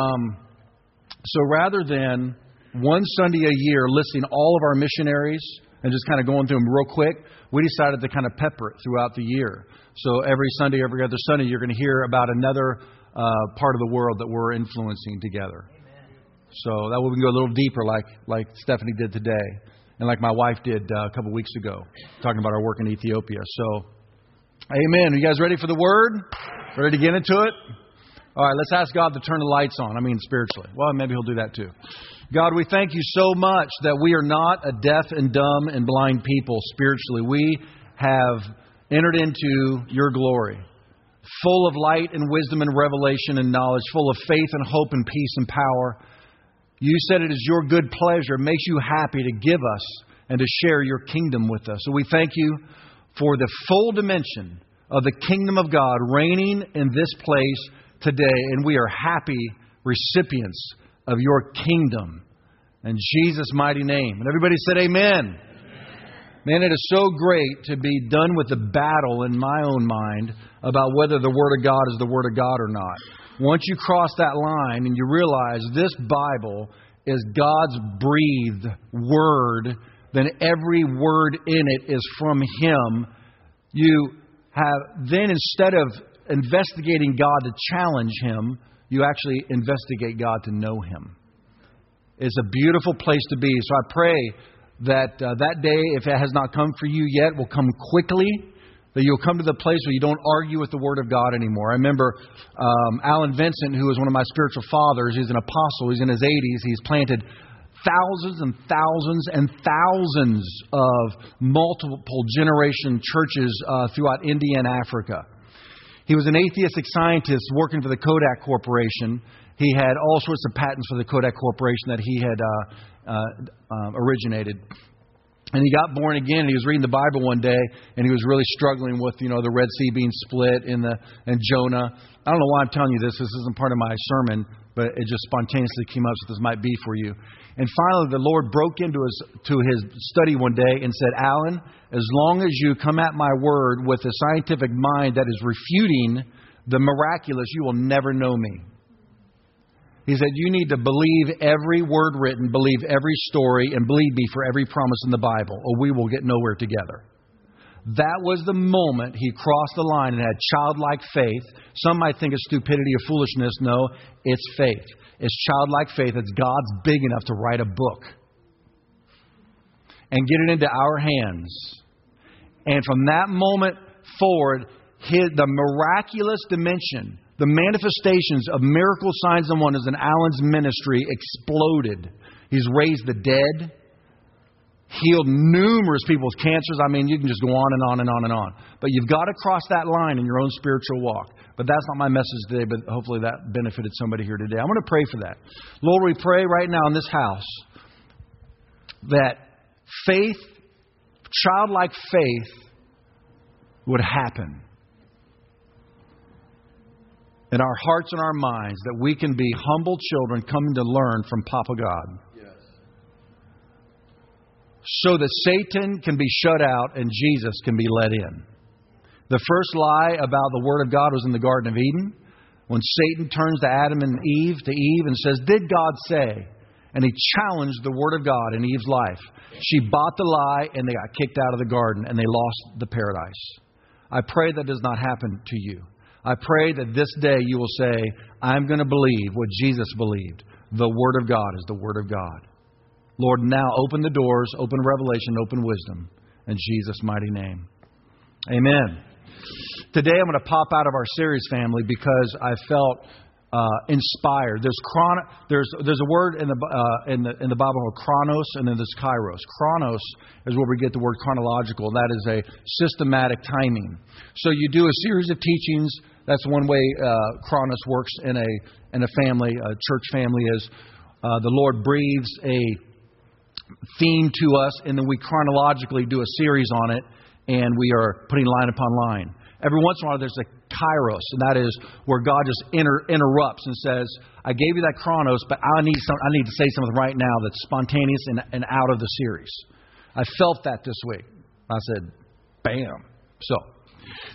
Um, so rather than one Sunday a year listing all of our missionaries and just kind of going through them real quick, we decided to kind of pepper it throughout the year. So every Sunday, every other Sunday, you're going to hear about another uh, part of the world that we're influencing together. So that way we can go a little deeper, like like Stephanie did today, and like my wife did uh, a couple weeks ago, talking about our work in Ethiopia. So, Amen. Are you guys ready for the word? Ready to get into it? All right, let's ask God to turn the lights on. I mean, spiritually. Well, maybe He'll do that too. God, we thank you so much that we are not a deaf and dumb and blind people spiritually. We have entered into your glory, full of light and wisdom and revelation and knowledge, full of faith and hope and peace and power. You said it is your good pleasure, it makes you happy to give us and to share your kingdom with us. So we thank you for the full dimension of the kingdom of God reigning in this place today, and we are happy recipients of your kingdom. In Jesus' mighty name. And everybody said, Amen. Amen. Man, it is so great to be done with the battle in my own mind about whether the Word of God is the Word of God or not. Once you cross that line and you realize this Bible is God's breathed Word, then every word in it is from Him. You have then, instead of investigating God to challenge Him, you actually investigate God to know Him. It's a beautiful place to be. So I pray that uh, that day, if it has not come for you yet, will come quickly. That you'll come to the place where you don't argue with the Word of God anymore. I remember um, Alan Vincent, who was one of my spiritual fathers. He's an apostle. He's in his 80s. He's planted thousands and thousands and thousands of multiple generation churches uh, throughout India and Africa. He was an atheistic scientist working for the Kodak Corporation. He had all sorts of patents for the Kodak Corporation that he had uh, uh, uh, originated. And he got born again, and he was reading the Bible one day, and he was really struggling with, you know, the Red Sea being split and the and Jonah. I don't know why I'm telling you this. This isn't part of my sermon, but it just spontaneously came up, so this might be for you. And finally, the Lord broke into his, to his study one day and said, Alan, as long as you come at my word with a scientific mind that is refuting the miraculous, you will never know me. He said, You need to believe every word written, believe every story, and believe me for every promise in the Bible, or we will get nowhere together. That was the moment he crossed the line and had childlike faith. Some might think it's stupidity or foolishness. No, it's faith. It's childlike faith. It's God's big enough to write a book and get it into our hands. And from that moment forward, his, the miraculous dimension, the manifestations of miracle signs and wonders in Alan's ministry exploded. He's raised the dead healed numerous people with cancers. I mean, you can just go on and on and on and on. But you've got to cross that line in your own spiritual walk. But that's not my message today, but hopefully that benefited somebody here today. I'm going to pray for that. Lord, we pray right now in this house that faith, childlike faith, would happen in our hearts and our minds, that we can be humble children coming to learn from Papa God so that Satan can be shut out and Jesus can be let in. The first lie about the Word of God was in the Garden of Eden when Satan turns to Adam and Eve, to Eve, and says, Did God say? And he challenged the Word of God in Eve's life. She bought the lie and they got kicked out of the garden and they lost the paradise. I pray that does not happen to you. I pray that this day you will say, I'm going to believe what Jesus believed. The Word of God is the Word of God. Lord, now open the doors, open revelation, open wisdom. In Jesus' mighty name. Amen. Today I'm going to pop out of our series family because I felt uh, inspired. There's, there's, there's a word in the, uh, in, the, in the Bible called chronos, and then there's kairos. Chronos is where we get the word chronological. That is a systematic timing. So you do a series of teachings. That's one way uh, chronos works in a, in a family, a church family, is uh, the Lord breathes a theme to us, and then we chronologically do a series on it, and we are putting line upon line. Every once in a while, there's a kairos, and that is where God just inter- interrupts and says, I gave you that chronos, but I need, some, I need to say something right now that's spontaneous and, and out of the series. I felt that this week. I said, bam. So,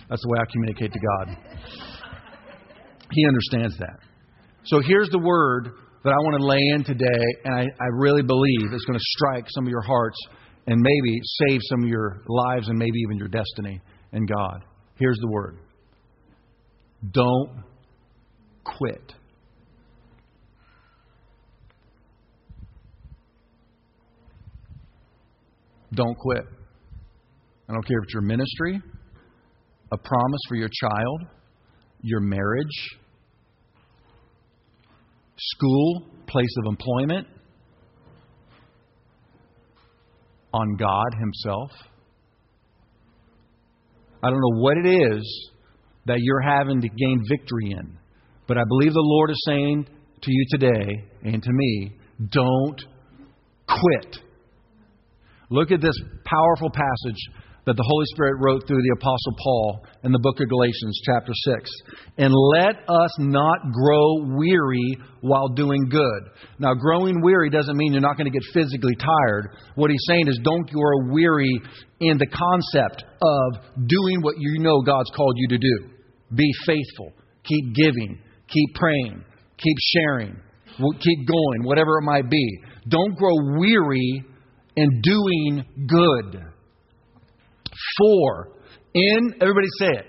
that's the way I communicate to God. He understands that. So here's the word that I want to lay in today, and I, I really believe it's going to strike some of your hearts and maybe save some of your lives and maybe even your destiny in God. Here's the word don't quit. Don't quit. I don't care if it's your ministry, a promise for your child, your marriage, school, place of employment, on God Himself. I don't know what it is that you're having to gain victory in, but I believe the Lord is saying to you today and to me don't quit. Look at this powerful passage that the Holy Spirit wrote through the Apostle Paul in the book of Galatians, chapter 6. And let us not grow weary while doing good. Now, growing weary doesn't mean you're not going to get physically tired. What he's saying is don't grow weary in the concept of doing what you know God's called you to do. Be faithful, keep giving, keep praying, keep sharing, keep going, whatever it might be. Don't grow weary in doing good. For, in, everybody say it,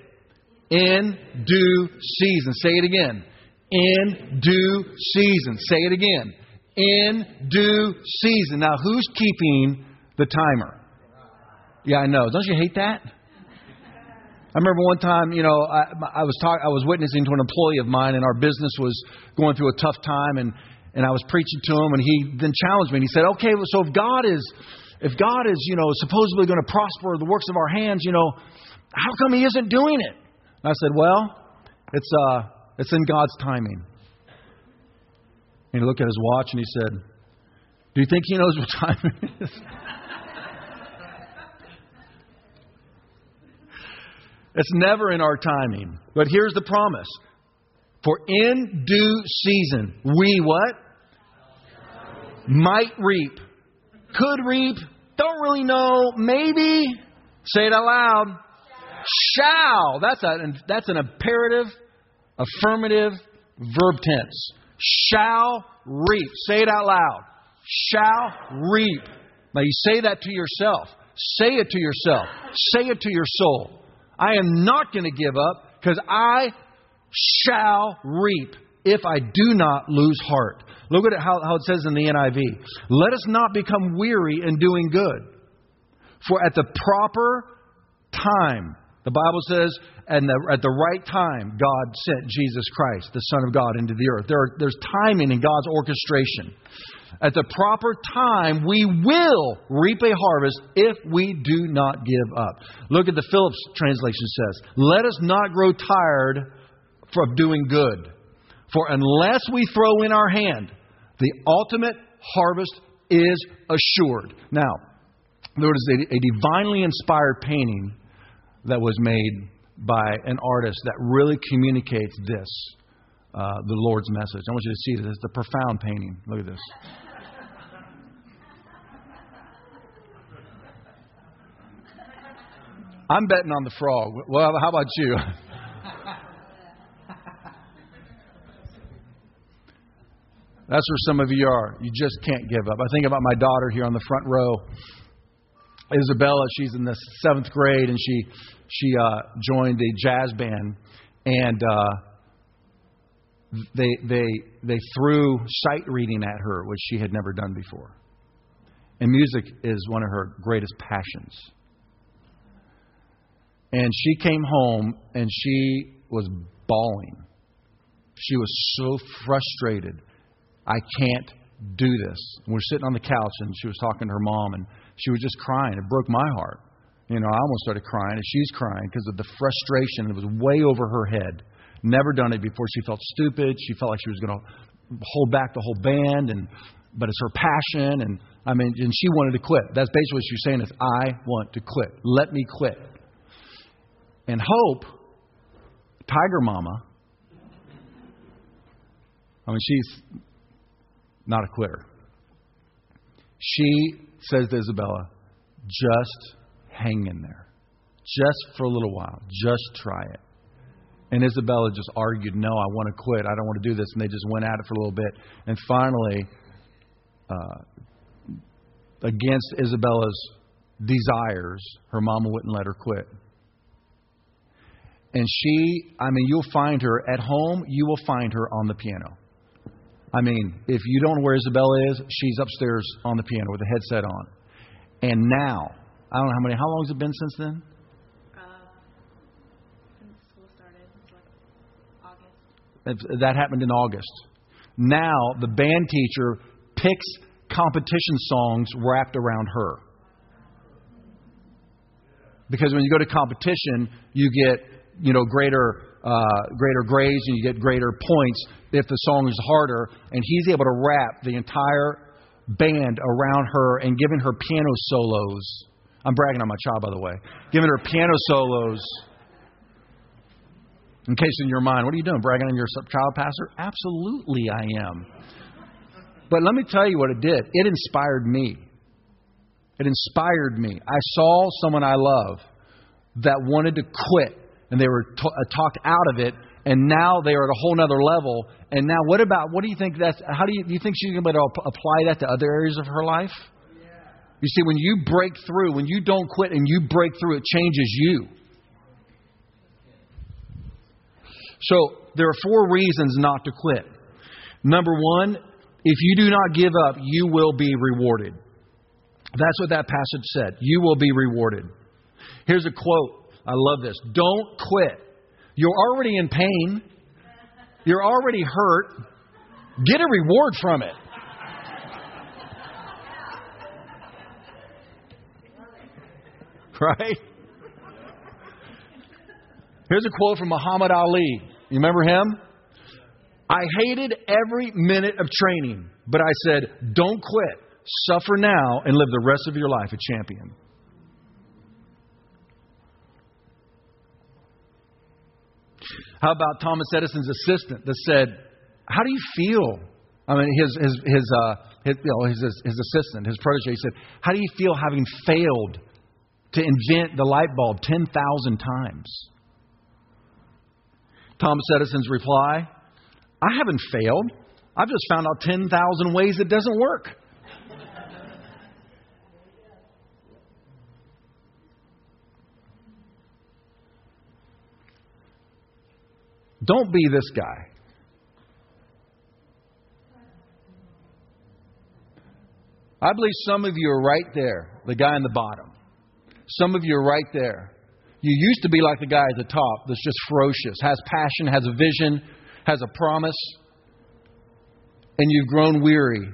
in due season. Say it again. In due season. Say it again. In due season. Now, who's keeping the timer? Yeah, I know. Don't you hate that? I remember one time, you know, I, I was talk, I was witnessing to an employee of mine, and our business was going through a tough time, and and I was preaching to him, and he then challenged me, and he said, "Okay, so if God is if God is, you know, supposedly going to prosper the works of our hands, you know, how come He isn't doing it? And I said, well, it's, uh, it's in God's timing. And he looked at his watch and he said, Do you think He knows what time it is? it's never in our timing. But here's the promise. For in due season, we what? Might reap could reap, don't really know, maybe. Say it out loud. Shall. That's, a, that's an imperative, affirmative verb tense. Shall reap. Say it out loud. Shall reap. Now you say that to yourself. Say it to yourself. Say it to your soul. I am not going to give up because I shall reap if I do not lose heart. Look at how, how it says in the NIV. Let us not become weary in doing good. For at the proper time, the Bible says, and the, at the right time, God sent Jesus Christ, the Son of God, into the earth. There are, there's timing in God's orchestration. At the proper time, we will reap a harvest if we do not give up. Look at the Phillips translation says, Let us not grow tired of doing good. For unless we throw in our hand, the ultimate harvest is assured. Now, there was a, a divinely inspired painting that was made by an artist that really communicates this, uh, the Lord's message. I want you to see this. It's a profound painting. Look at this. I'm betting on the frog. Well, how about you? That's where some of you are. You just can't give up. I think about my daughter here on the front row, Isabella. She's in the seventh grade, and she she uh, joined a jazz band, and uh, they they they threw sight reading at her, which she had never done before. And music is one of her greatest passions. And she came home and she was bawling. She was so frustrated I can't do this. And we're sitting on the couch, and she was talking to her mom, and she was just crying. It broke my heart. You know, I almost started crying, and she's crying because of the frustration. It was way over her head. Never done it before. She felt stupid. She felt like she was going to hold back the whole band, and but it's her passion, and I mean, and she wanted to quit. That's basically what she was saying is, I want to quit. Let me quit. And Hope, Tiger Mama, I mean, she's not a quitter. She says to Isabella, just hang in there. Just for a little while. Just try it. And Isabella just argued, No, I want to quit. I don't want to do this. And they just went at it for a little bit. And finally, uh, against Isabella's desires, her mama wouldn't let her quit. And she, I mean, you'll find her at home, you will find her on the piano. I mean, if you don't know where Isabella is, she's upstairs on the piano with a headset on. And now, I don't know how many, how long has it been since then? Uh, since school started, it's like August. That happened in August. Now, the band teacher picks competition songs wrapped around her. Because when you go to competition, you get you know greater uh, greater grades and you get greater points if the song is harder. And he's able to wrap the entire band around her and giving her piano solos. I'm bragging on my child, by the way. Giving her piano solos. In case in your mind, what are you doing? Bragging on your child pastor? Absolutely, I am. But let me tell you what it did. It inspired me. It inspired me. I saw someone I love that wanted to quit and they were t- uh, talked out of it and now they are at a whole nother level and now what about what do you think that's how do you, do you think she's going to be able to apply that to other areas of her life you see when you break through when you don't quit and you break through it changes you so there are four reasons not to quit number one if you do not give up you will be rewarded that's what that passage said. You will be rewarded. Here's a quote. I love this. Don't quit. You're already in pain. You're already hurt. Get a reward from it. Right? Here's a quote from Muhammad Ali. You remember him? I hated every minute of training, but I said, don't quit. Suffer now and live the rest of your life a champion. How about Thomas Edison's assistant that said, "How do you feel?" I mean, his his his uh, his, you know, his, his assistant, his protege, he said, "How do you feel having failed to invent the light bulb ten thousand times?" Thomas Edison's reply, "I haven't failed. I've just found out ten thousand ways it doesn't work." Don't be this guy. I believe some of you are right there, the guy in the bottom. Some of you are right there. You used to be like the guy at the top that's just ferocious, has passion, has a vision, has a promise, and you've grown weary,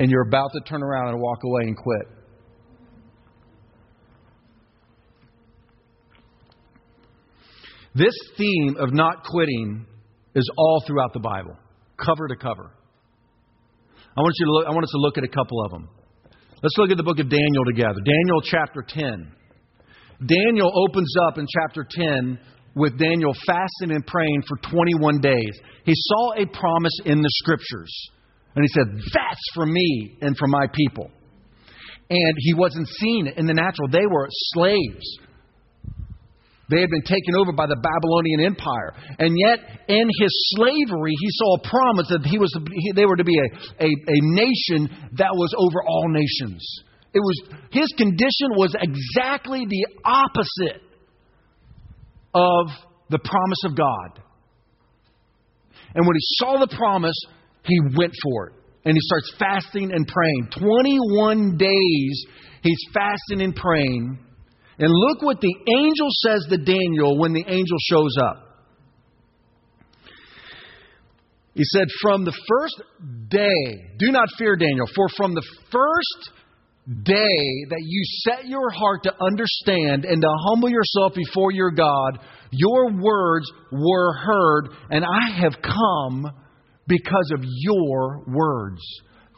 and you're about to turn around and walk away and quit. This theme of not quitting is all throughout the Bible, cover to cover. I want, you to look, I want us to look at a couple of them. Let's look at the book of Daniel together. Daniel chapter 10. Daniel opens up in chapter 10 with Daniel fasting and praying for 21 days. He saw a promise in the scriptures, and he said, That's for me and for my people. And he wasn't seeing it in the natural. They were slaves. They had been taken over by the Babylonian Empire. And yet, in his slavery, he saw a promise that he was, he, they were to be a, a, a nation that was over all nations. It was, his condition was exactly the opposite of the promise of God. And when he saw the promise, he went for it. And he starts fasting and praying. 21 days he's fasting and praying. And look what the angel says to Daniel when the angel shows up. He said, From the first day, do not fear, Daniel, for from the first day that you set your heart to understand and to humble yourself before your God, your words were heard, and I have come because of your words.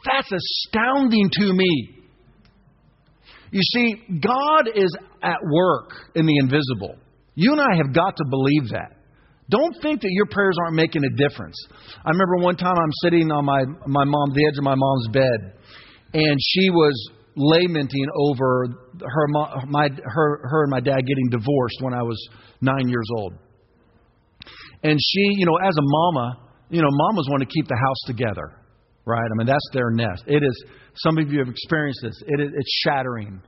That's astounding to me. You see, God is at work in the invisible. You and I have got to believe that. Don't think that your prayers aren't making a difference. I remember one time I'm sitting on my my mom the edge of my mom's bed, and she was lamenting over her my her her and my dad getting divorced when I was nine years old. And she, you know, as a mama, you know, mamas want to keep the house together, right? I mean, that's their nest. It is, some of you have experienced this. It is, it's shattering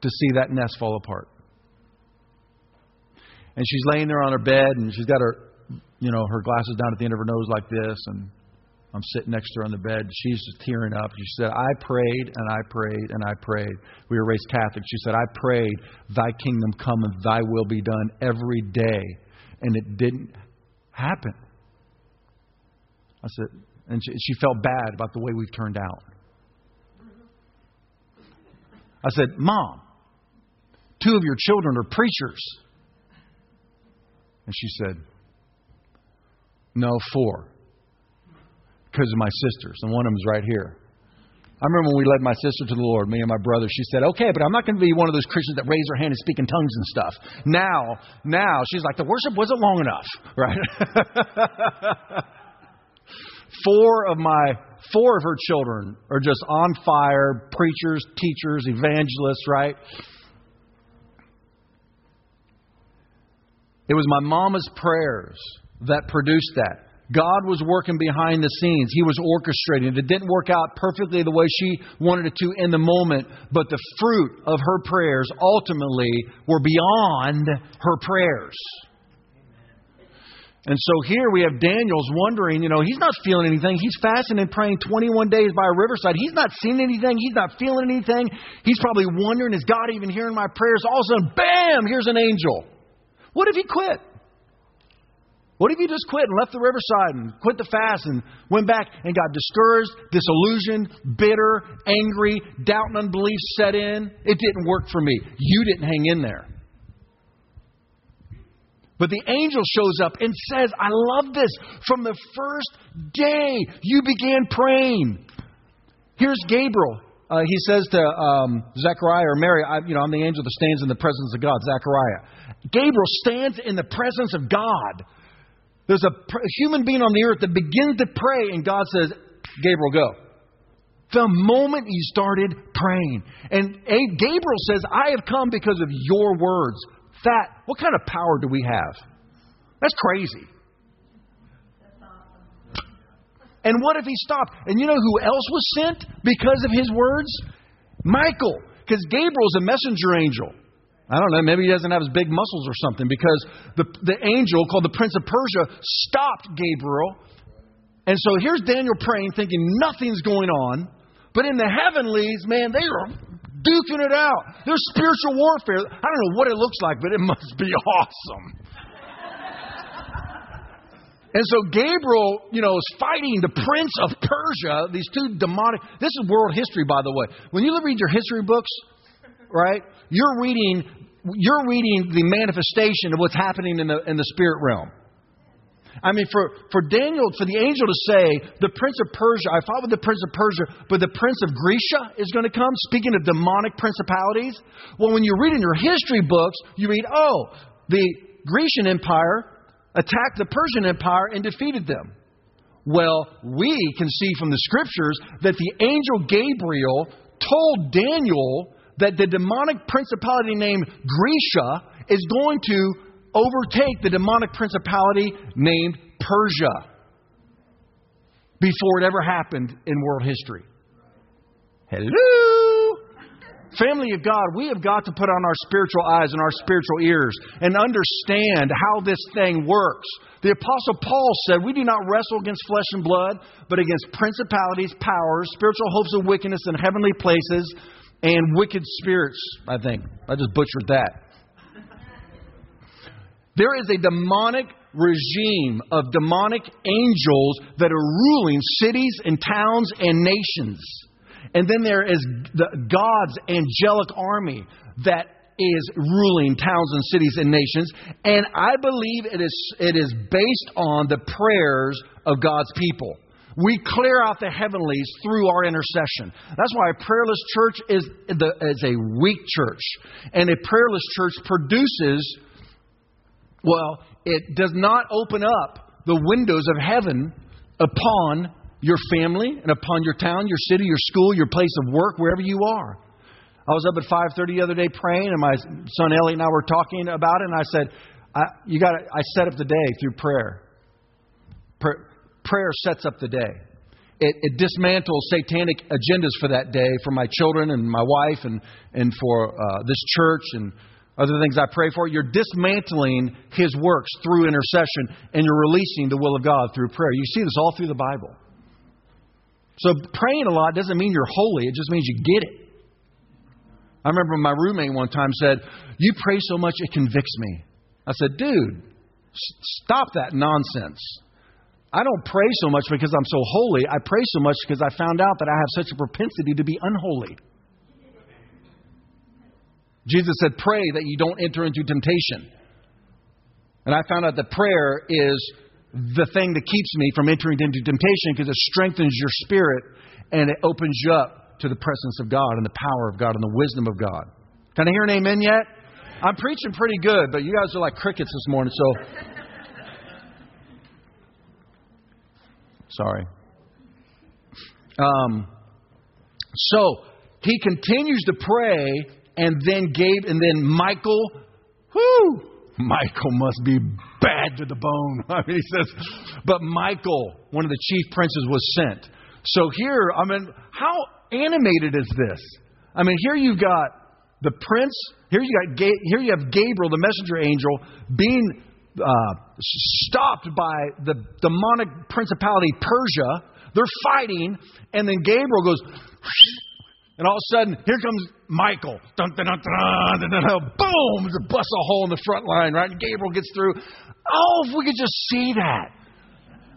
to see that nest fall apart. And she's laying there on her bed, and she's got her, you know, her glasses down at the end of her nose like this, and I'm sitting next to her on the bed. She's just tearing up. She said, I prayed and I prayed and I prayed. We were raised Catholic. She said, I prayed, Thy kingdom come and Thy will be done every day. And it didn't happen. I said, and she, she felt bad about the way we've turned out. I said, Mom, two of your children are preachers. And she said, No, four because of my sisters, and one of them is right here. I remember when we led my sister to the Lord, me and my brother, she said, Okay, but I'm not going to be one of those Christians that raise their hand and speak in tongues and stuff. Now, now, she's like, The worship wasn't long enough, right? four of my four of her children are just on fire, preachers, teachers, evangelists, right? It was my mama's prayers that produced that. God was working behind the scenes. He was orchestrating. It didn't work out perfectly the way she wanted it to in the moment, but the fruit of her prayers ultimately were beyond her prayers. And so here we have Daniel's wondering, you know, he's not feeling anything. He's fasting and praying 21 days by a riverside. He's not seeing anything. He's not feeling anything. He's probably wondering, is God even hearing my prayers? All of a sudden, bam, here's an angel. What if he quit? What if you just quit and left the riverside and quit the fast and went back and got discouraged, disillusioned, bitter, angry, doubt and unbelief set in? It didn't work for me. You didn't hang in there. But the angel shows up and says, I love this. From the first day you began praying. Here's Gabriel. Uh, he says to um, Zechariah or Mary, I, you know, I'm the angel that stands in the presence of God, Zechariah. Gabriel stands in the presence of God. There's a, a human being on the earth that begins to pray, and God says, Gabriel, go. The moment he started praying. And Gabriel says, I have come because of your words. That, what kind of power do we have? That's crazy. And what if he stopped? And you know who else was sent because of his words? Michael, because Gabriel's a messenger angel. I don't know, maybe he doesn't have his big muscles or something because the, the angel called the Prince of Persia stopped Gabriel. And so here's Daniel praying, thinking nothing's going on. But in the heavenlies, man, they are duking it out. There's spiritual warfare. I don't know what it looks like, but it must be awesome. And so Gabriel, you know, is fighting the prince of Persia, these two demonic. This is world history, by the way. When you read your history books, right, you're reading you're reading the manifestation of what's happening in the, in the spirit realm. I mean, for, for Daniel, for the angel to say, the prince of Persia, I fought with the prince of Persia, but the prince of Grecia is going to come, speaking of demonic principalities. Well, when you read in your history books, you read, oh, the Grecian Empire attacked the Persian Empire and defeated them. Well, we can see from the scriptures that the angel Gabriel told Daniel that the demonic principality named Grecia is going to overtake the demonic principality named Persia before it ever happened in world history. Hello! Family of God, we have got to put on our spiritual eyes and our spiritual ears and understand how this thing works. The Apostle Paul said, We do not wrestle against flesh and blood, but against principalities, powers, spiritual hopes of wickedness in heavenly places and wicked spirits, I think. I just butchered that. There is a demonic regime of demonic angels that are ruling cities and towns and nations. And then there is the, God's angelic army that is ruling towns and cities and nations. And I believe it is, it is based on the prayers of God's people. We clear out the heavenlies through our intercession. That's why a prayerless church is, the, is a weak church. And a prayerless church produces, well, it does not open up the windows of heaven upon your family and upon your town, your city, your school, your place of work, wherever you are. I was up at 5:30 the other day praying, and my son Ellie and I were talking about it, and I said, I, you got I set up the day through prayer. Pr- prayer sets up the day. It, it, dismantles satanic agendas for that day for my children and my wife and, and for uh, this church and other things I pray for. You're dismantling His works through intercession and you're releasing the will of God through prayer. You see this all through the Bible. So praying a lot doesn't mean you're holy, it just means you get it. I remember my roommate one time said, You pray so much it convicts me. I said, Dude, stop that nonsense. I don't pray so much because I'm so holy. I pray so much because I found out that I have such a propensity to be unholy. Jesus said, Pray that you don't enter into temptation. And I found out that prayer is the thing that keeps me from entering into temptation because it strengthens your spirit and it opens you up to the presence of God and the power of God and the wisdom of God. Can I hear an amen yet? I'm preaching pretty good, but you guys are like crickets this morning, so. Sorry. Um, so he continues to pray, and then gave, and then Michael, whoo, Michael must be bad to the bone. I mean, he says, but Michael, one of the chief princes, was sent. So here, I mean, how animated is this? I mean, here you've got the prince. Here you got here you have Gabriel, the messenger angel, being uh, stopped by the demonic principality Persia. They're fighting, and then Gabriel goes, and all of a sudden, here comes Michael. Dun, dun, dun, boom! It busts a hole in the front line, right? And Gabriel gets through. Oh, if we could just see that.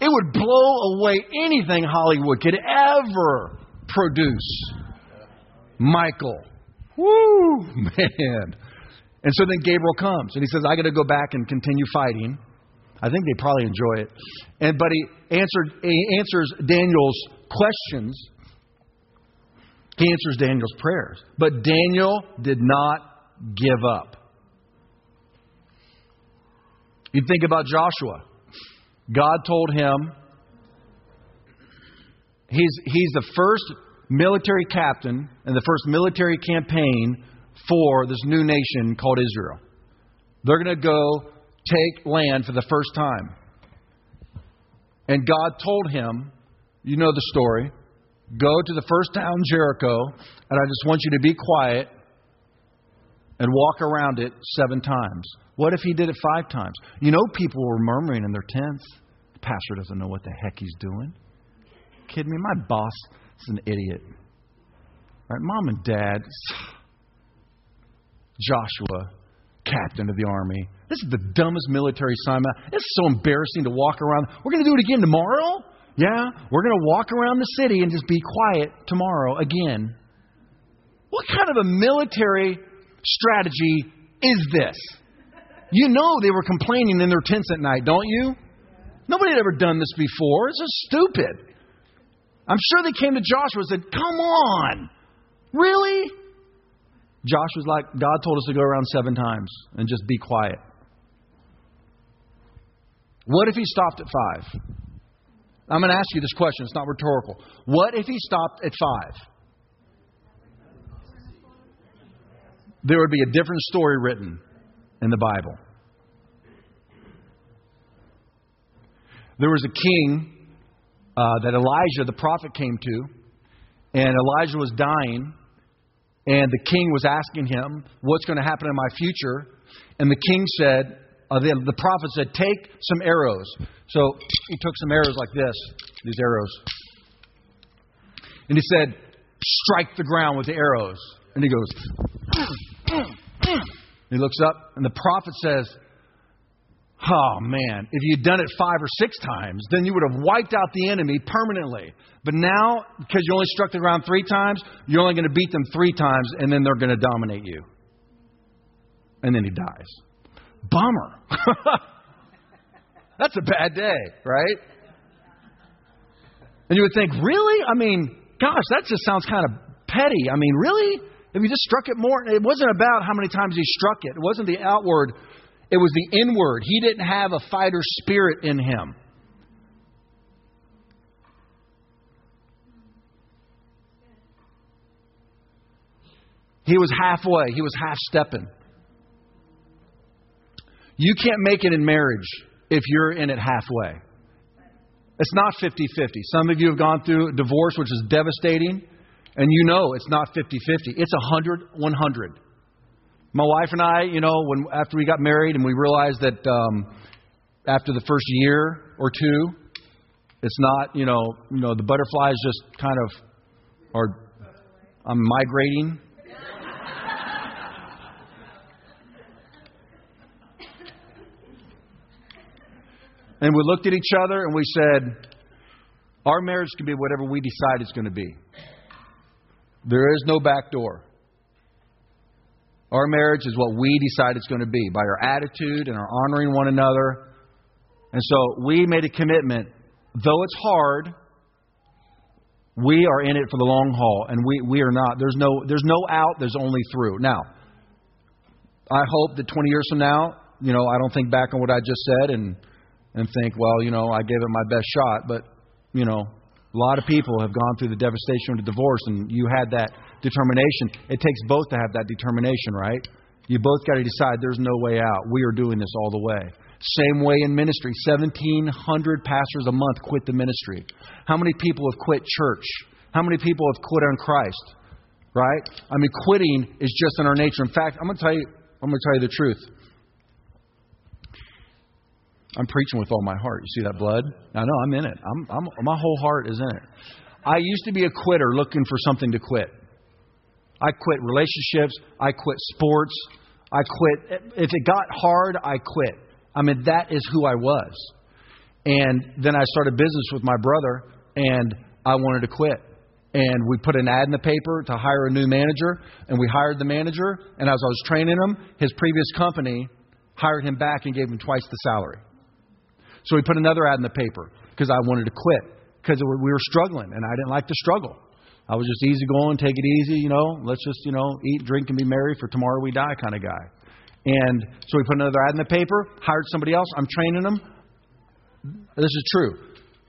It would blow away anything Hollywood could ever produce. Michael. Woo, man. And so then Gabriel comes and he says, I got to go back and continue fighting. I think they probably enjoy it. And but he answered he answers Daniel's questions he answers Daniel's prayers. But Daniel did not give up. You think about Joshua. God told him he's, he's the first military captain and the first military campaign for this new nation called Israel. They're going to go take land for the first time. And God told him, you know the story, Go to the first town, Jericho, and I just want you to be quiet and walk around it seven times. What if he did it five times? You know, people were murmuring in their tents. The pastor doesn't know what the heck he's doing. Kidding me? My boss is an idiot. Right? Mom and dad, Joshua, captain of the army. This is the dumbest military assignment. It's so embarrassing to walk around. We're going to do it again tomorrow? Yeah, we're going to walk around the city and just be quiet tomorrow again. What kind of a military strategy is this? You know they were complaining in their tents at night, don't you? Nobody had ever done this before. It's just stupid. I'm sure they came to Joshua and said, Come on. Really? Joshua's like, God told us to go around seven times and just be quiet. What if he stopped at five? I'm going to ask you this question. It's not rhetorical. What if he stopped at five? There would be a different story written in the Bible. There was a king uh, that Elijah, the prophet, came to, and Elijah was dying, and the king was asking him, What's going to happen in my future? And the king said, uh, the, the prophet said, Take some arrows. So he took some arrows like this, these arrows. And he said, Strike the ground with the arrows. And he goes, he looks up, and the prophet says, Oh man, if you'd done it five or six times, then you would have wiped out the enemy permanently. But now, because you only struck the ground three times, you're only going to beat them three times, and then they're going to dominate you. And then he dies. Bummer. That's a bad day, right? And you would think, really? I mean, gosh, that just sounds kind of petty. I mean, really? If you just struck it more, it wasn't about how many times he struck it. It wasn't the outward, it was the inward. He didn't have a fighter spirit in him. He was halfway, he was half stepping. You can't make it in marriage if you're in it halfway. It's not 50 50. Some of you have gone through a divorce, which is devastating, and you know it's not 50 50. It's 100 100. My wife and I, you know, when after we got married and we realized that um, after the first year or two, it's not, you know, you know, the butterflies just kind of are I'm migrating. And we looked at each other and we said, Our marriage can be whatever we decide it's going to be. There is no back door. Our marriage is what we decide it's going to be by our attitude and our honoring one another. And so we made a commitment, though it's hard, we are in it for the long haul, and we, we are not. There's no, there's no out, there's only through. Now, I hope that 20 years from now, you know, I don't think back on what I just said and, and think, well, you know, I gave it my best shot. But, you know, a lot of people have gone through the devastation of the divorce, and you had that determination. It takes both to have that determination, right? You both got to decide there's no way out. We are doing this all the way. Same way in ministry. 1,700 pastors a month quit the ministry. How many people have quit church? How many people have quit on Christ? Right? I mean, quitting is just in our nature. In fact, I'm going to tell you, I'm going to tell you the truth. I'm preaching with all my heart. You see that blood? I know I'm in it. I'm, I'm, my whole heart is in it. I used to be a quitter looking for something to quit. I quit relationships. I quit sports. I quit. If it got hard, I quit. I mean, that is who I was. And then I started business with my brother, and I wanted to quit. And we put an ad in the paper to hire a new manager, and we hired the manager. And as I was training him, his previous company hired him back and gave him twice the salary. So we put another ad in the paper because I wanted to quit because we were struggling, and I didn't like to struggle. I was just easy going, take it easy, you know, let's just, you know, eat, drink, and be merry for tomorrow we die kind of guy. And so we put another ad in the paper, hired somebody else. I'm training them. This is true.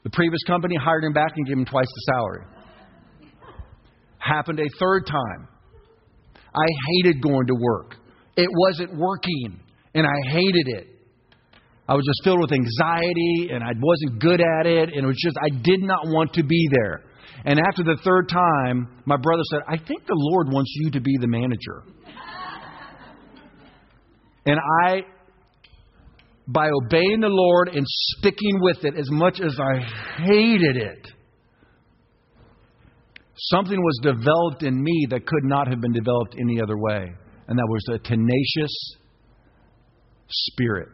The previous company hired him back and gave him twice the salary. Happened a third time. I hated going to work. It wasn't working, and I hated it. I was just filled with anxiety, and I wasn't good at it, and it was just, I did not want to be there. And after the third time, my brother said, I think the Lord wants you to be the manager. And I, by obeying the Lord and sticking with it as much as I hated it, something was developed in me that could not have been developed any other way. And that was a tenacious spirit.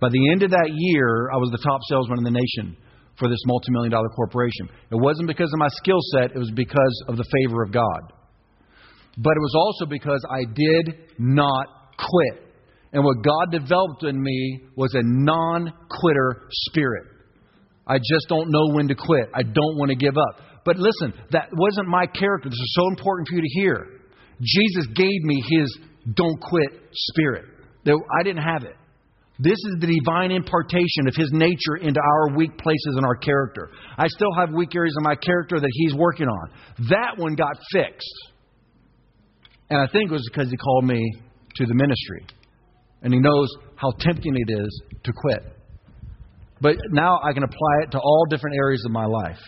By the end of that year, I was the top salesman in the nation for this multi-million dollar corporation. It wasn't because of my skill set, it was because of the favor of God. But it was also because I did not quit. And what God developed in me was a non quitter spirit. I just don't know when to quit. I don't want to give up. But listen, that wasn't my character. This is so important for you to hear. Jesus gave me his don't quit spirit. I didn't have it. This is the divine impartation of his nature into our weak places in our character. I still have weak areas in my character that he's working on. That one got fixed. And I think it was because he called me to the ministry. And he knows how tempting it is to quit. But now I can apply it to all different areas of my life.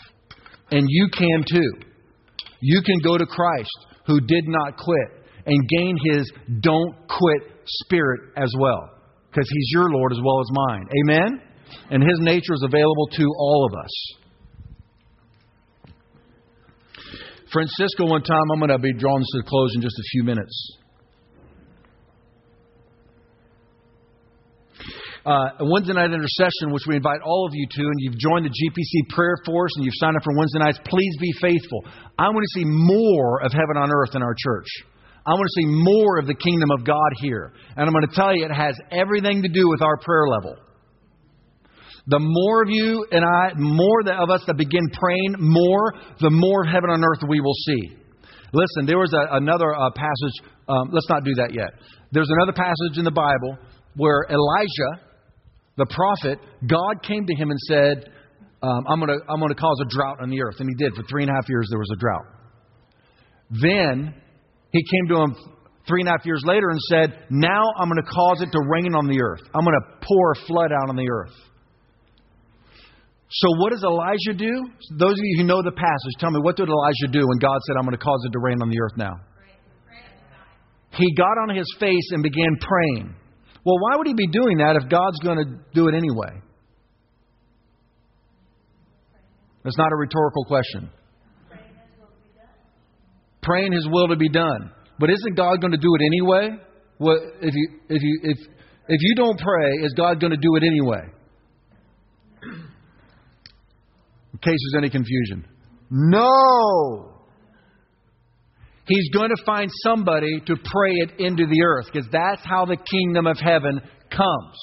And you can too. You can go to Christ, who did not quit, and gain his don't quit spirit as well. Because he's your Lord as well as mine. Amen? And his nature is available to all of us. Francisco, one time, I'm going to be drawing this to a close in just a few minutes. uh, Wednesday night intercession, which we invite all of you to, and you've joined the GPC prayer force and you've signed up for Wednesday nights, please be faithful. I want to see more of heaven on earth in our church. I want to see more of the kingdom of God here. And I'm going to tell you, it has everything to do with our prayer level. The more of you and I, more of us that begin praying more, the more heaven on earth we will see. Listen, there was a, another uh, passage. Um, let's not do that yet. There's another passage in the Bible where Elijah the prophet, God came to him and said, um, I'm going to I'm to cause a drought on the earth. And he did. For three and a half years, there was a drought. Then he came to him three and a half years later and said, Now I'm going to cause it to rain on the earth. I'm going to pour a flood out on the earth. So, what does Elijah do? Those of you who know the passage, tell me, what did Elijah do when God said, I'm going to cause it to rain on the earth now? He got on his face and began praying. Well, why would he be doing that if God's going to do it anyway? That's not a rhetorical question. Praying his will to be done. But isn't God going to do it anyway? Well, if you if you if if you don't pray, is God going to do it anyway? In case there's any confusion. No. He's going to find somebody to pray it into the earth because that's how the kingdom of heaven comes.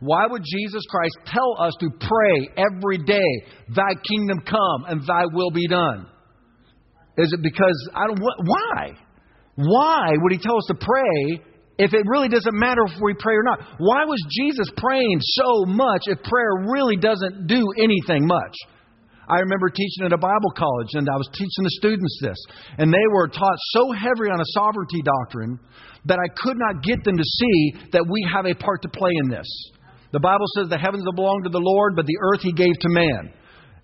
Why would Jesus Christ tell us to pray every day, Thy kingdom come and Thy will be done? Is it because I don't? Why? Why would He tell us to pray if it really doesn't matter if we pray or not? Why was Jesus praying so much if prayer really doesn't do anything much? I remember teaching at a Bible college, and I was teaching the students this. And they were taught so heavy on a sovereignty doctrine that I could not get them to see that we have a part to play in this. The Bible says the heavens belong to the Lord, but the earth he gave to man.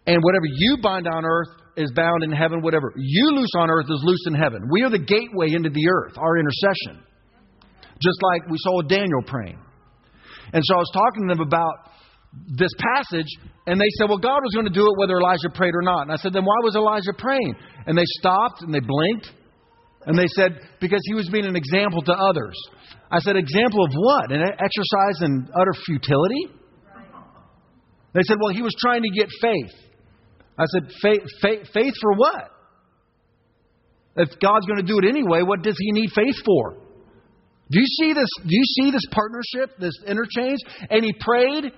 And whatever you bind on earth is bound in heaven. Whatever you loose on earth is loose in heaven. We are the gateway into the earth, our intercession. Just like we saw with Daniel praying. And so I was talking to them about this passage, and they said, Well, God was going to do it whether Elijah prayed or not. And I said, Then why was Elijah praying? And they stopped and they blinked, and they said, Because he was being an example to others. I said, Example of what? An exercise in utter futility? They said, Well, he was trying to get faith. I said, Faith, faith, faith for what? If God's going to do it anyway, what does he need faith for? Do you see this? Do you see this partnership, this interchange? And he prayed,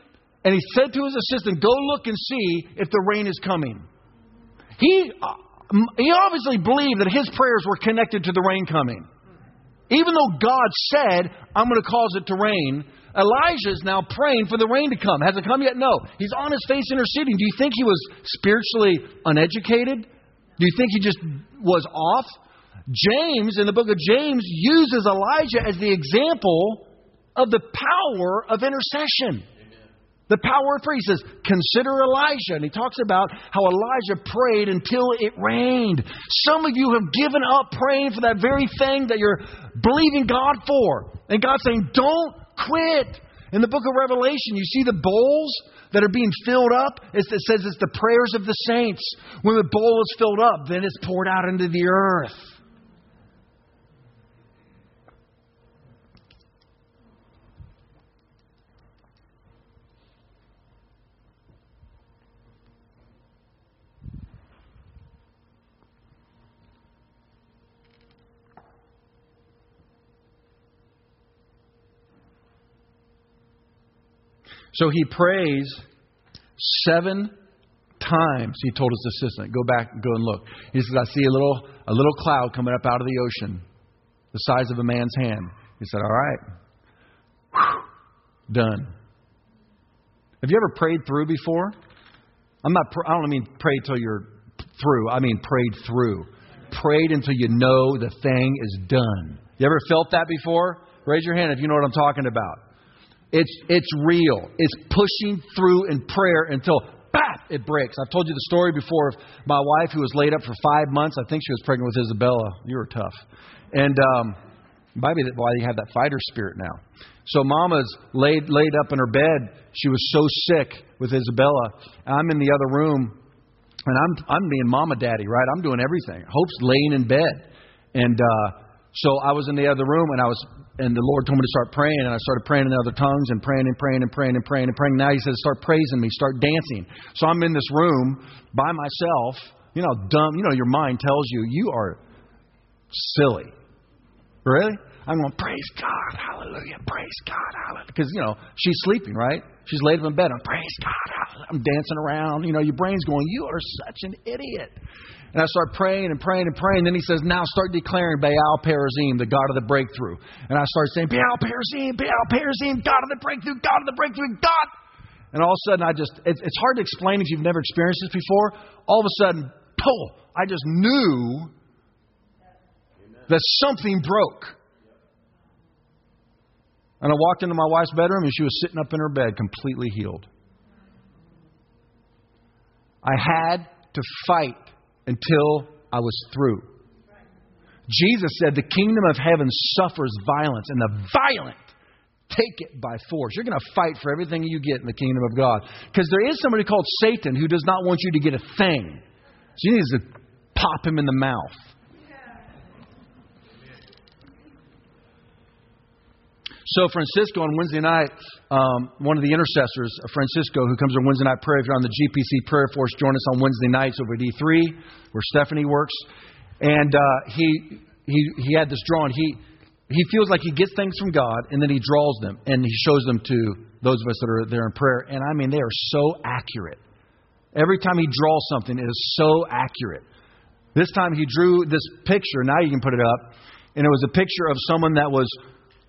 and he said to his assistant, Go look and see if the rain is coming. He, he obviously believed that his prayers were connected to the rain coming. Even though God said, I'm going to cause it to rain, Elijah is now praying for the rain to come. Has it come yet? No. He's on his face interceding. Do you think he was spiritually uneducated? Do you think he just was off? James, in the book of James, uses Elijah as the example of the power of intercession. The power of prayer. He says, Consider Elijah. And he talks about how Elijah prayed until it rained. Some of you have given up praying for that very thing that you're believing God for. And God's saying, Don't quit. In the book of Revelation, you see the bowls that are being filled up. It says it's the prayers of the saints. When the bowl is filled up, then it's poured out into the earth. So he prays seven times. He told his assistant, "Go back, go and look." He says, "I see a little a little cloud coming up out of the ocean, the size of a man's hand." He said, "All right, Whew. done." Have you ever prayed through before? I'm not. I don't mean pray till you're through. I mean prayed through. Prayed until you know the thing is done. You ever felt that before? Raise your hand if you know what I'm talking about. It's, it's real. It's pushing through in prayer until, bap, it breaks. I've told you the story before of my wife who was laid up for five months. I think she was pregnant with Isabella. You were tough. And um, maybe that's why you have that fighter spirit now. So Mama's laid, laid up in her bed. She was so sick with Isabella. I'm in the other room, and I'm, I'm being mama daddy, right? I'm doing everything. Hope's laying in bed. And uh, so I was in the other room, and I was and the Lord told me to start praying, and I started praying in other tongues and praying and praying and praying and praying and praying. Now He says, start praising me, start dancing. So I'm in this room by myself. You know, dumb. You know, your mind tells you you are silly. Really? I'm going, praise God, hallelujah, praise God, hallelujah. Because, you know, she's sleeping, right? She's laid up in bed. I'm, praise God, hallelujah. I'm dancing around. You know, your brain's going, you are such an idiot. And I start praying and praying and praying. Then he says, Now start declaring Baal Perazim, the God of the breakthrough. And I start saying, Baal Perazim, Baal Perazim, God of the breakthrough, God of the breakthrough, God. And all of a sudden, I just, it's, it's hard to explain if you've never experienced this before. All of a sudden, pull, I just knew that something broke. And I walked into my wife's bedroom and she was sitting up in her bed, completely healed. I had to fight until I was through. Jesus said, The kingdom of heaven suffers violence, and the violent take it by force. You're going to fight for everything you get in the kingdom of God. Because there is somebody called Satan who does not want you to get a thing. So you need to pop him in the mouth. So Francisco on Wednesday night, um, one of the intercessors, of Francisco, who comes on Wednesday night prayer. If you're on the GPC prayer force, join us on Wednesday nights over at E3, where Stephanie works. And uh, he he he had this drawing. He he feels like he gets things from God, and then he draws them and he shows them to those of us that are there in prayer. And I mean, they are so accurate. Every time he draws something, it is so accurate. This time he drew this picture. Now you can put it up, and it was a picture of someone that was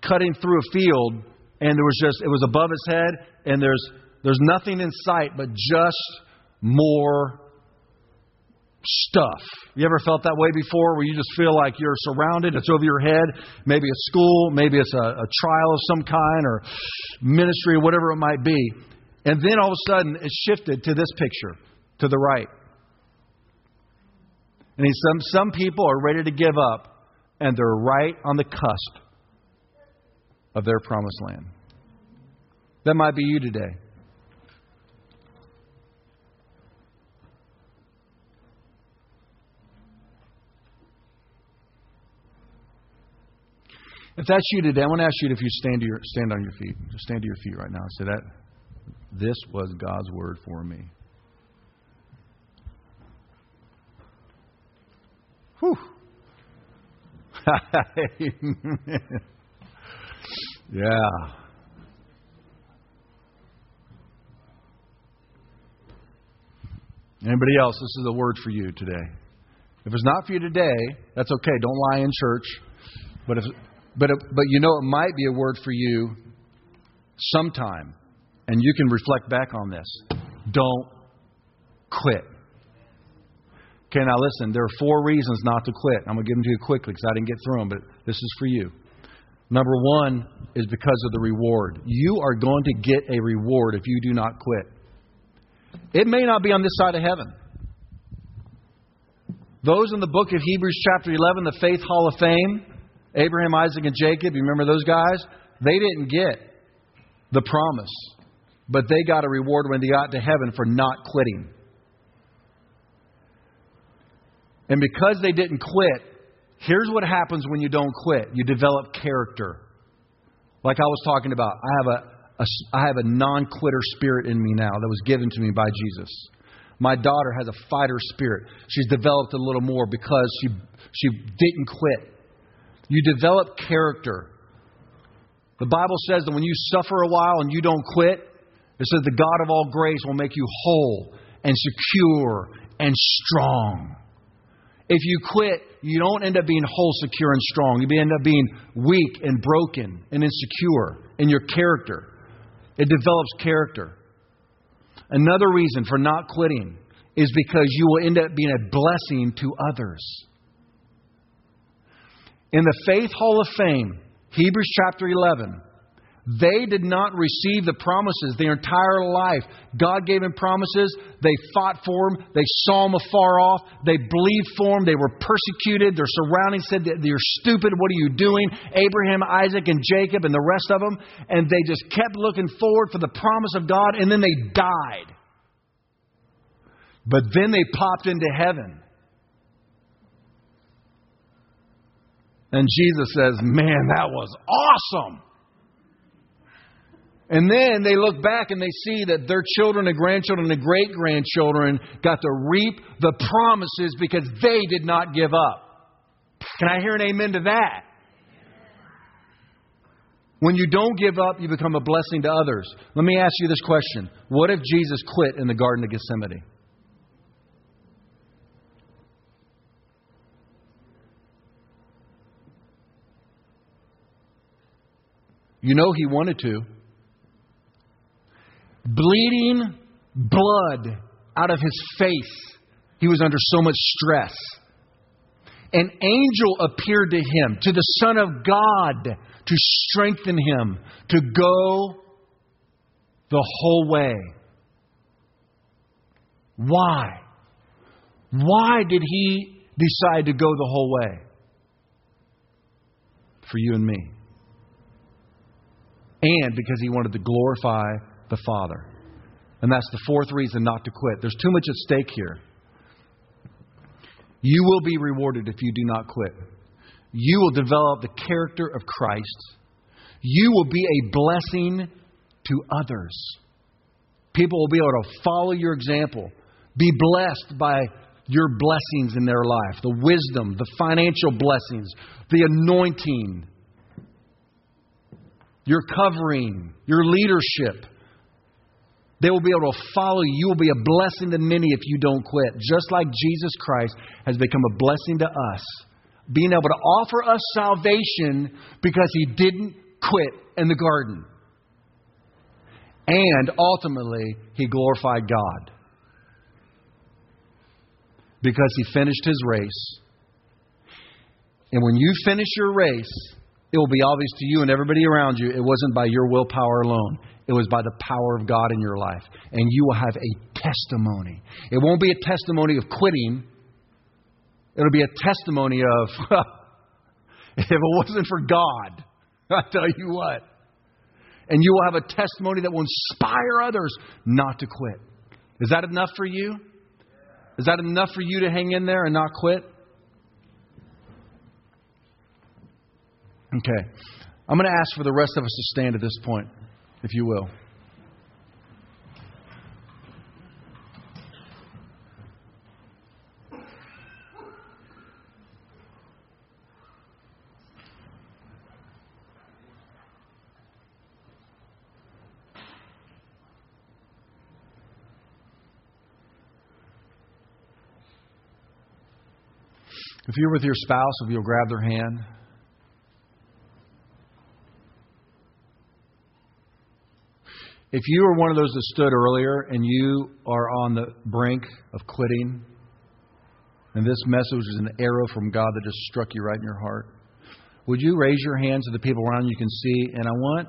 cutting through a field, and there was just it was above his head, and there's there's nothing in sight but just more stuff. You ever felt that way before where you just feel like you're surrounded, it's over your head? Maybe it's school, maybe it's a, a trial of some kind or ministry or whatever it might be. And then all of a sudden it shifted to this picture to the right. And some, some people are ready to give up, and they're right on the cusp of their promised land. That might be you today. If that's you today, I want to ask you if you stand to your stand on your feet. Just stand to your feet right now and say that this was God's word for me. Whew. yeah. Anybody else? This is a word for you today. If it's not for you today, that's okay. Don't lie in church. But if but, it, but you know, it might be a word for you sometime, and you can reflect back on this. Don't quit. Okay, now listen, there are four reasons not to quit. I'm going to give them to you quickly because I didn't get through them, but this is for you. Number one is because of the reward. You are going to get a reward if you do not quit. It may not be on this side of heaven. Those in the book of Hebrews, chapter 11, the Faith Hall of Fame, Abraham, Isaac, and Jacob, you remember those guys? They didn't get the promise, but they got a reward when they got to heaven for not quitting. And because they didn't quit, here's what happens when you don't quit you develop character. Like I was talking about, I have a, a I have a non-quitter spirit in me now that was given to me by Jesus. My daughter has a fighter spirit. She's developed a little more because she she didn't quit. You develop character. The Bible says that when you suffer a while and you don't quit, it says the God of all grace will make you whole and secure and strong. If you quit, you don't end up being whole, secure, and strong. You end up being weak and broken and insecure in your character. It develops character. Another reason for not quitting is because you will end up being a blessing to others. In the Faith Hall of Fame, Hebrews chapter 11, they did not receive the promises their entire life. God gave them promises. They fought for them. They saw them afar off. They believed for them. They were persecuted. Their surroundings said that you're stupid. What are you doing? Abraham, Isaac, and Jacob, and the rest of them. And they just kept looking forward for the promise of God, and then they died. But then they popped into heaven. And Jesus says, Man, that was awesome. And then they look back and they see that their children and grandchildren and great grandchildren got to reap the promises because they did not give up. Can I hear an amen to that? When you don't give up, you become a blessing to others. Let me ask you this question What if Jesus quit in the Garden of Gethsemane? You know he wanted to. Bleeding blood out of his face. He was under so much stress. an angel appeared to him, to the Son of God, to strengthen him, to go the whole way. Why? Why did he decide to go the whole way? For you and me. And because he wanted to glorify the Father. And that's the fourth reason not to quit. There's too much at stake here. You will be rewarded if you do not quit. You will develop the character of Christ. You will be a blessing to others. People will be able to follow your example, be blessed by your blessings in their life the wisdom, the financial blessings, the anointing, your covering, your leadership. They will be able to follow you. You will be a blessing to many if you don't quit. Just like Jesus Christ has become a blessing to us, being able to offer us salvation because he didn't quit in the garden. And ultimately, he glorified God because he finished his race. And when you finish your race, it will be obvious to you and everybody around you it wasn't by your willpower alone. It was by the power of God in your life. And you will have a testimony. It won't be a testimony of quitting, it'll be a testimony of, if it wasn't for God, I tell you what. And you will have a testimony that will inspire others not to quit. Is that enough for you? Is that enough for you to hang in there and not quit? Okay. I'm going to ask for the rest of us to stand at this point, if you will. If you're with your spouse, if you'll grab their hand. If you are one of those that stood earlier and you are on the brink of quitting, and this message is an arrow from God that just struck you right in your heart, would you raise your hands to the people around you can see? And I want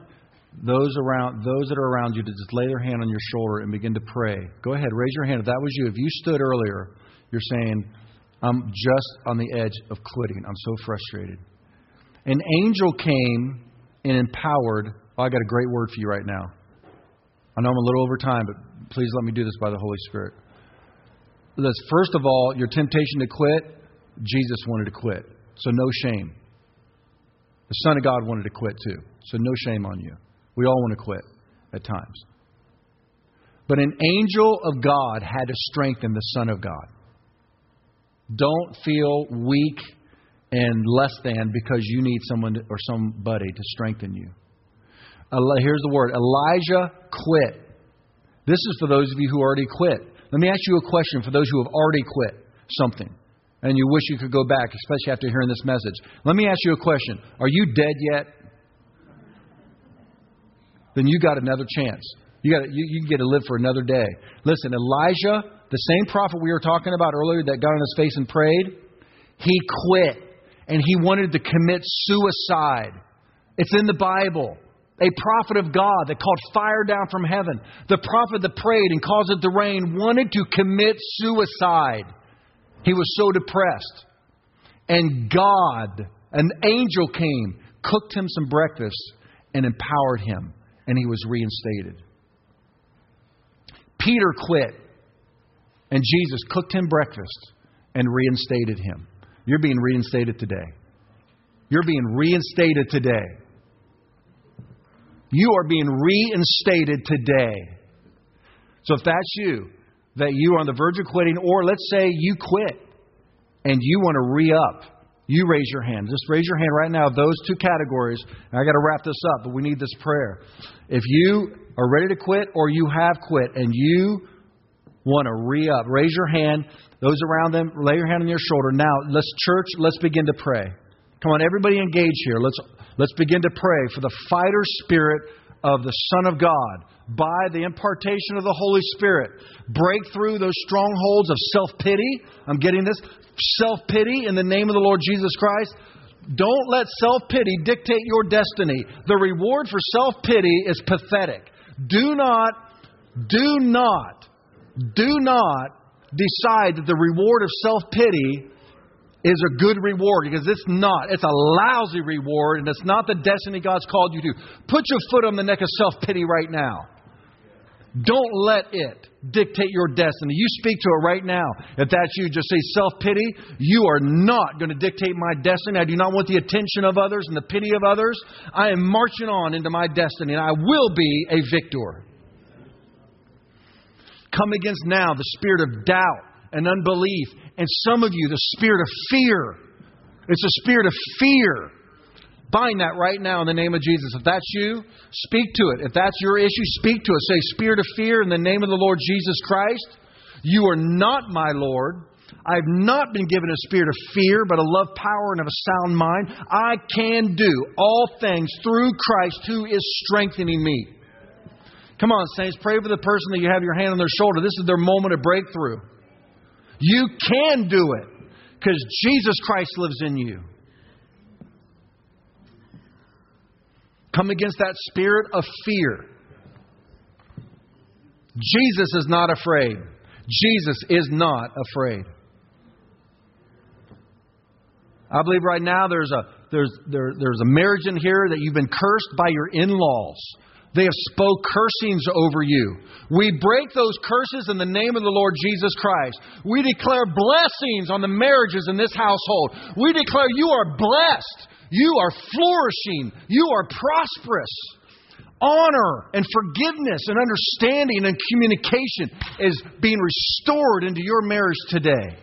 those around those that are around you to just lay their hand on your shoulder and begin to pray. Go ahead, raise your hand. If that was you, if you stood earlier, you're saying, I'm just on the edge of quitting. I'm so frustrated. An angel came and empowered. Oh, I got a great word for you right now. I know I'm a little over time, but please let me do this by the Holy Spirit. Let's, first of all, your temptation to quit, Jesus wanted to quit. So no shame. The Son of God wanted to quit too. So no shame on you. We all want to quit at times. But an angel of God had to strengthen the Son of God. Don't feel weak and less than because you need someone or somebody to strengthen you. Here's the word Elijah quit. This is for those of you who already quit. Let me ask you a question for those who have already quit something and you wish you could go back, especially after hearing this message. Let me ask you a question Are you dead yet? Then you got another chance. You got you, you get to live for another day. Listen, Elijah the same prophet we were talking about earlier that got on his face and prayed, he quit and he wanted to commit suicide. It's in the Bible. A prophet of God that called fire down from heaven. The prophet that prayed and caused it to rain wanted to commit suicide. He was so depressed. And God, an angel came, cooked him some breakfast, and empowered him, and he was reinstated. Peter quit and Jesus cooked him breakfast and reinstated him. You're being reinstated today. You're being reinstated today. You are being reinstated today. So if that's you, that you are on the verge of quitting, or let's say you quit and you want to re up, you raise your hand. Just raise your hand right now. Those two categories. I got to wrap this up, but we need this prayer. If you are ready to quit or you have quit and you want to re up. Raise your hand. Those around them, lay your hand on your shoulder. Now, let's church, let's begin to pray. Come on, everybody engage here. Let's let's begin to pray for the fighter spirit of the Son of God, by the impartation of the Holy Spirit. Break through those strongholds of self pity. I'm getting this. Self pity in the name of the Lord Jesus Christ. Don't let self pity dictate your destiny. The reward for self pity is pathetic. Do not, do not, do not decide that the reward of self pity is a good reward because it's not. It's a lousy reward and it's not the destiny God's called you to. Put your foot on the neck of self pity right now. Don't let it dictate your destiny. You speak to it right now. If that's you, just say self pity. You are not going to dictate my destiny. I do not want the attention of others and the pity of others. I am marching on into my destiny and I will be a victor. Come against now the spirit of doubt and unbelief, and some of you, the spirit of fear. It's a spirit of fear Bind that right now in the name of Jesus. If that's you, speak to it. If that's your issue, speak to it. Say, Spirit of fear, in the name of the Lord Jesus Christ, you are not my Lord. I have not been given a spirit of fear, but a love, power, and of a sound mind. I can do all things through Christ who is strengthening me. Come on, saints, pray for the person that you have your hand on their shoulder. This is their moment of breakthrough. You can do it because Jesus Christ lives in you. Come against that spirit of fear. Jesus is not afraid. Jesus is not afraid. I believe right now there's a there's there, there's a marriage in here that you've been cursed by your in-laws. They have spoke cursings over you. We break those curses in the name of the Lord Jesus Christ. We declare blessings on the marriages in this household. We declare you are blessed. You are flourishing. You are prosperous. Honor and forgiveness and understanding and communication is being restored into your marriage today.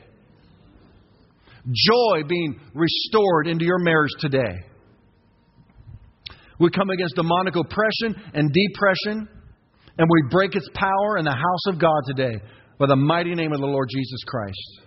Joy being restored into your marriage today. We come against demonic oppression and depression, and we break its power in the house of God today by the mighty name of the Lord Jesus Christ.